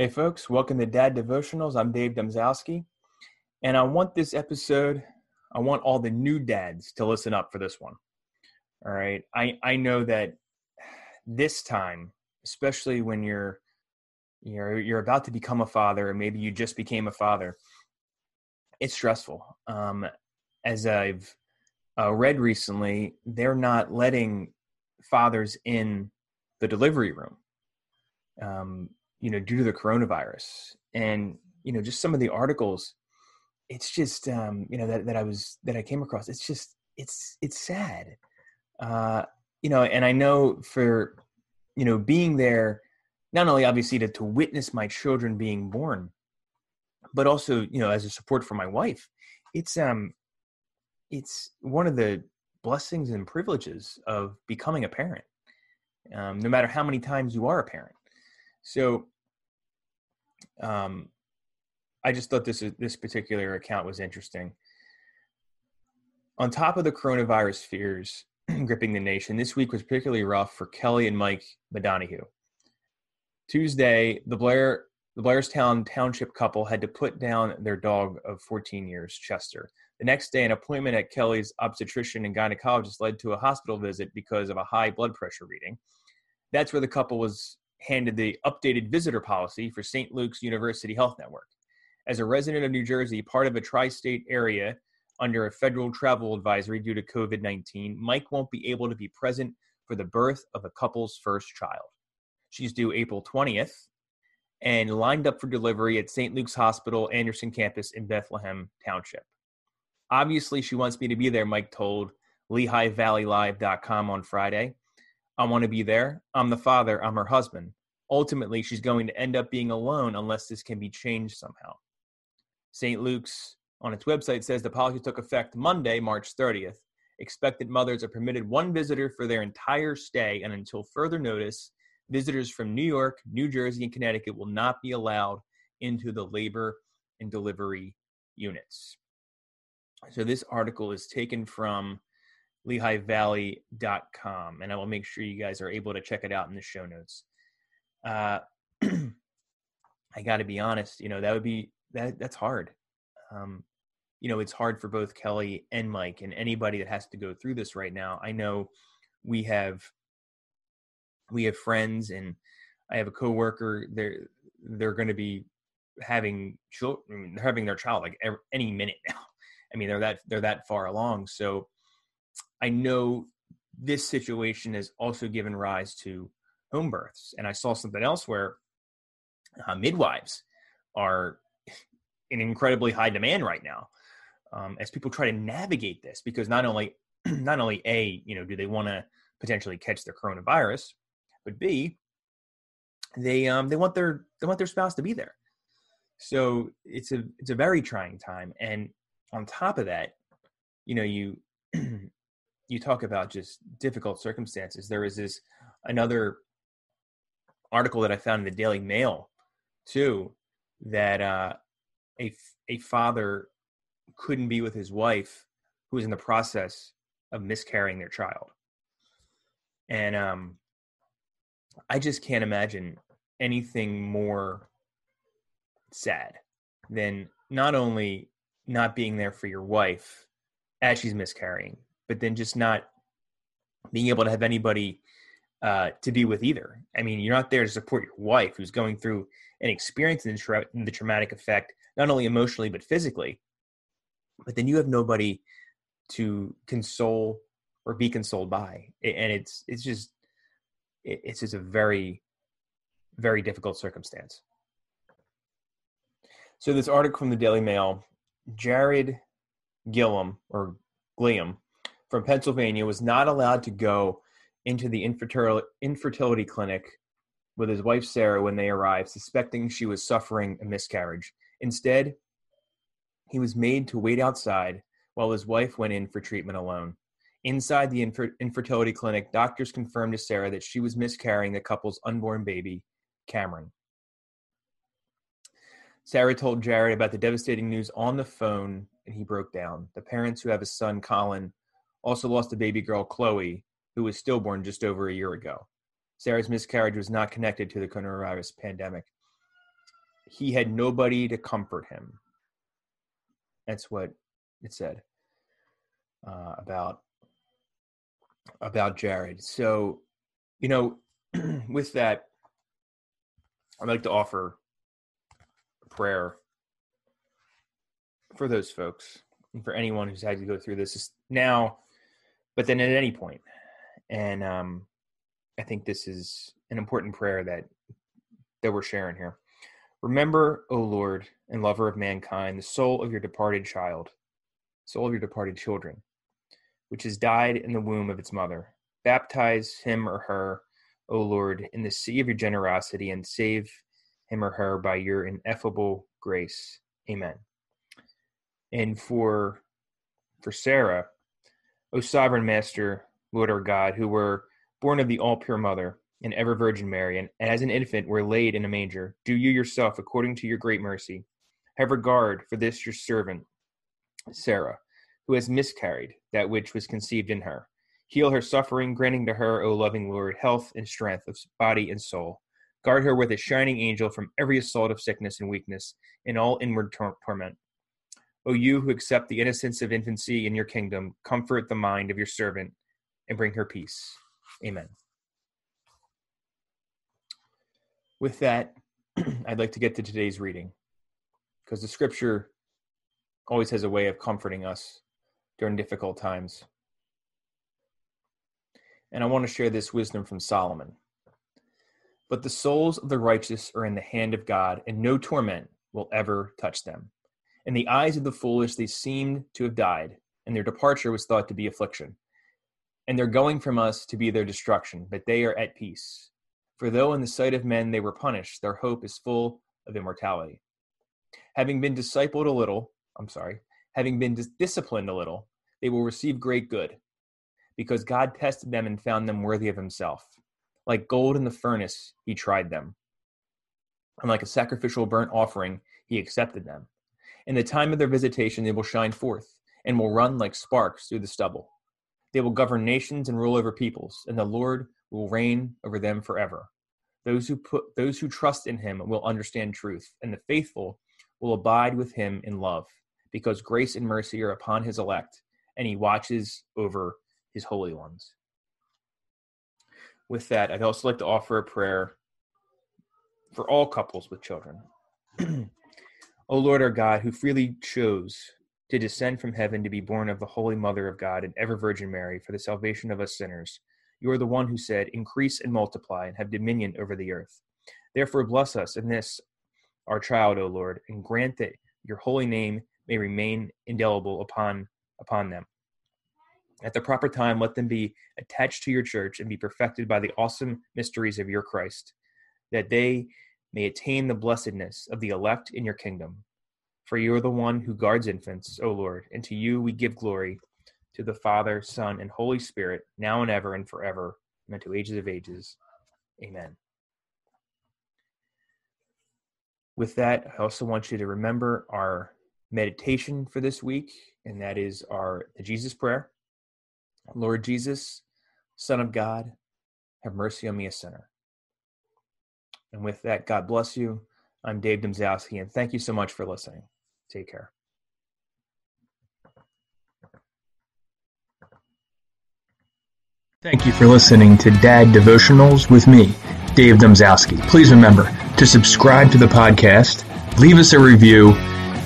Hey folks, welcome to Dad Devotionals. I'm Dave Domzowski, and I want this episode, I want all the new dads to listen up for this one. All right. I, I know that this time, especially when you're you're you're about to become a father, or maybe you just became a father, it's stressful. Um, as I've uh, read recently, they're not letting fathers in the delivery room. Um, you know, due to the coronavirus. And, you know, just some of the articles, it's just, um, you know, that, that I was, that I came across, it's just, it's, it's sad. Uh, you know, and I know for, you know, being there, not only obviously to, to witness my children being born, but also, you know, as a support for my wife, it's, um, it's one of the blessings and privileges of becoming a parent. Um, no matter how many times you are a parent. So, um, I just thought this this particular account was interesting. On top of the coronavirus fears gripping the nation, this week was particularly rough for Kelly and Mike Madonahue. Tuesday, the Blair the Blairstown Township couple had to put down their dog of 14 years, Chester. The next day, an appointment at Kelly's obstetrician and gynecologist led to a hospital visit because of a high blood pressure reading. That's where the couple was handed the updated visitor policy for St. Luke's University Health Network. As a resident of New Jersey, part of a tri state area under a federal travel advisory due to COVID 19, Mike won't be able to be present for the birth of a couple's first child. She's due April 20th and lined up for delivery at St. Luke's Hospital, Anderson campus in Bethlehem Township. Obviously, she wants me to be there, Mike told LehighValleyLive.com on Friday. I want to be there. I'm the father. I'm her husband. Ultimately, she's going to end up being alone unless this can be changed somehow. St. Luke's on its website says the policy took effect Monday, March 30th. Expected mothers are permitted one visitor for their entire stay, and until further notice, visitors from New York, New Jersey, and Connecticut will not be allowed into the labor and delivery units. So, this article is taken from lehighvalley.com. And I will make sure you guys are able to check it out in the show notes. Uh, I got to be honest, you know, that would be, that that's hard. Um, you know, it's hard for both Kelly and Mike and anybody that has to go through this right now. I know we have, we have friends and I have a coworker. They're, they're going to be having children, having their child like every, any minute now. I mean, they're that, they're that far along. So, I know this situation has also given rise to home births. And I saw something else where uh, midwives are in incredibly high demand right now um, as people try to navigate this because not only not only a you know do they want to potentially catch the coronavirus but b they um they want their they want their spouse to be there so it's a it's a very trying time and on top of that you know you you talk about just difficult circumstances. There was this another article that I found in the Daily Mail too that uh, a a father couldn't be with his wife who was in the process of miscarrying their child, and um, I just can't imagine anything more sad than not only not being there for your wife as she's miscarrying, but then just not being able to have anybody uh, to be with either. I mean, you're not there to support your wife who's going through and experiencing the, tra- the traumatic effect, not only emotionally but physically. But then you have nobody to console or be consoled by, and it's it's just it's just a very very difficult circumstance. So this article from the Daily Mail, Jared Gilliam or Gliam from Pennsylvania was not allowed to go into the infertility, infertility clinic with his wife Sarah when they arrived, suspecting she was suffering a miscarriage Instead, he was made to wait outside while his wife went in for treatment alone. Inside the infer- infertility clinic, doctors confirmed to Sarah that she was miscarrying the couple's unborn baby, Cameron. Sarah told Jared about the devastating news on the phone, and he broke down. The parents who have a son, Colin, also lost a baby girl, Chloe, who was stillborn just over a year ago. Sarah's miscarriage was not connected to the coronavirus pandemic. He had nobody to comfort him. That's what it said uh, about about Jared. So, you know, with that, I'd like to offer prayer for those folks and for anyone who's had to go through this now, but then at any point. And um, I think this is an important prayer that that we're sharing here. Remember, O Lord and lover of mankind, the soul of your departed child, soul of your departed children, which has died in the womb of its mother. Baptize him or her, O Lord, in the sea of your generosity, and save him or her by your ineffable grace. Amen. And for for Sarah, O sovereign master, Lord our God, who were born of the all pure mother and ever Virgin Mary, and as an infant were laid in a manger, do you yourself, according to your great mercy, have regard for this your servant, Sarah, who has miscarried that which was conceived in her. Heal her suffering, granting to her, O loving Lord, health and strength of body and soul Guard her with a shining angel from every assault of sickness and weakness, and all inward tor- torment. O you who accept the innocence of infancy in your kingdom, comfort the mind of your servant and bring her peace. Amen. With that, I'd like to get to today's reading because the scripture always has a way of comforting us during difficult times. And I want to share this wisdom from Solomon. But the souls of the righteous are in the hand of God, and no torment will ever touch them. In the eyes of the foolish, they seemed to have died, and their departure was thought to be affliction. And their going from us to be their destruction, but they are at peace. For though in the sight of men they were punished, their hope is full of immortality. Having been discipled a little, I'm sorry, having been dis- disciplined a little, they will receive great good, because God tested them and found them worthy of himself. Like gold in the furnace, he tried them. And like a sacrificial burnt offering, he accepted them. In the time of their visitation, they will shine forth and will run like sparks through the stubble. They will govern nations and rule over peoples, and the Lord will reign over them forever. Those who put those who trust in him will understand truth, and the faithful will abide with him in love, because grace and mercy are upon his elect, and he watches over his holy ones with that, I'd also like to offer a prayer for all couples with children. o Lord our God, who freely chose to descend from heaven to be born of the Holy Mother of God and ever Virgin Mary for the salvation of us sinners, you are the one who said, Increase and multiply and have dominion over the earth. Therefore, bless us in this, our child, O Lord, and grant that your holy name may remain indelible upon, upon them at the proper time, let them be attached to your church and be perfected by the awesome mysteries of your Christ, that they may attain the blessedness of the elect in your kingdom. For you are the one who guards infants, O Lord, and to you we give glory, to the Father, Son, and Holy Spirit, now and ever and forever, and unto ages of ages. Amen. With that, I also want you to remember our meditation for this week, and that is our the Jesus prayer. Lord Jesus, Son of God, have mercy on me, a sinner. And with that, God bless you. I'm Dave Domzowski, and thank you so much for listening. Take care. Thank you for listening to Dad Devotionals with me, Dave Domzowski. Please remember to subscribe to the podcast, leave us a review,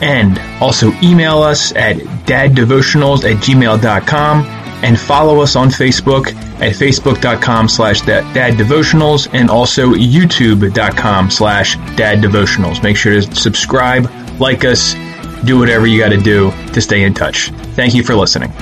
and also email us at daddevotionals at gmail.com and follow us on Facebook at facebook.com slash daddevotionals and also youtube.com slash daddevotionals. Make sure to subscribe, like us, do whatever you got to do to stay in touch. Thank you for listening.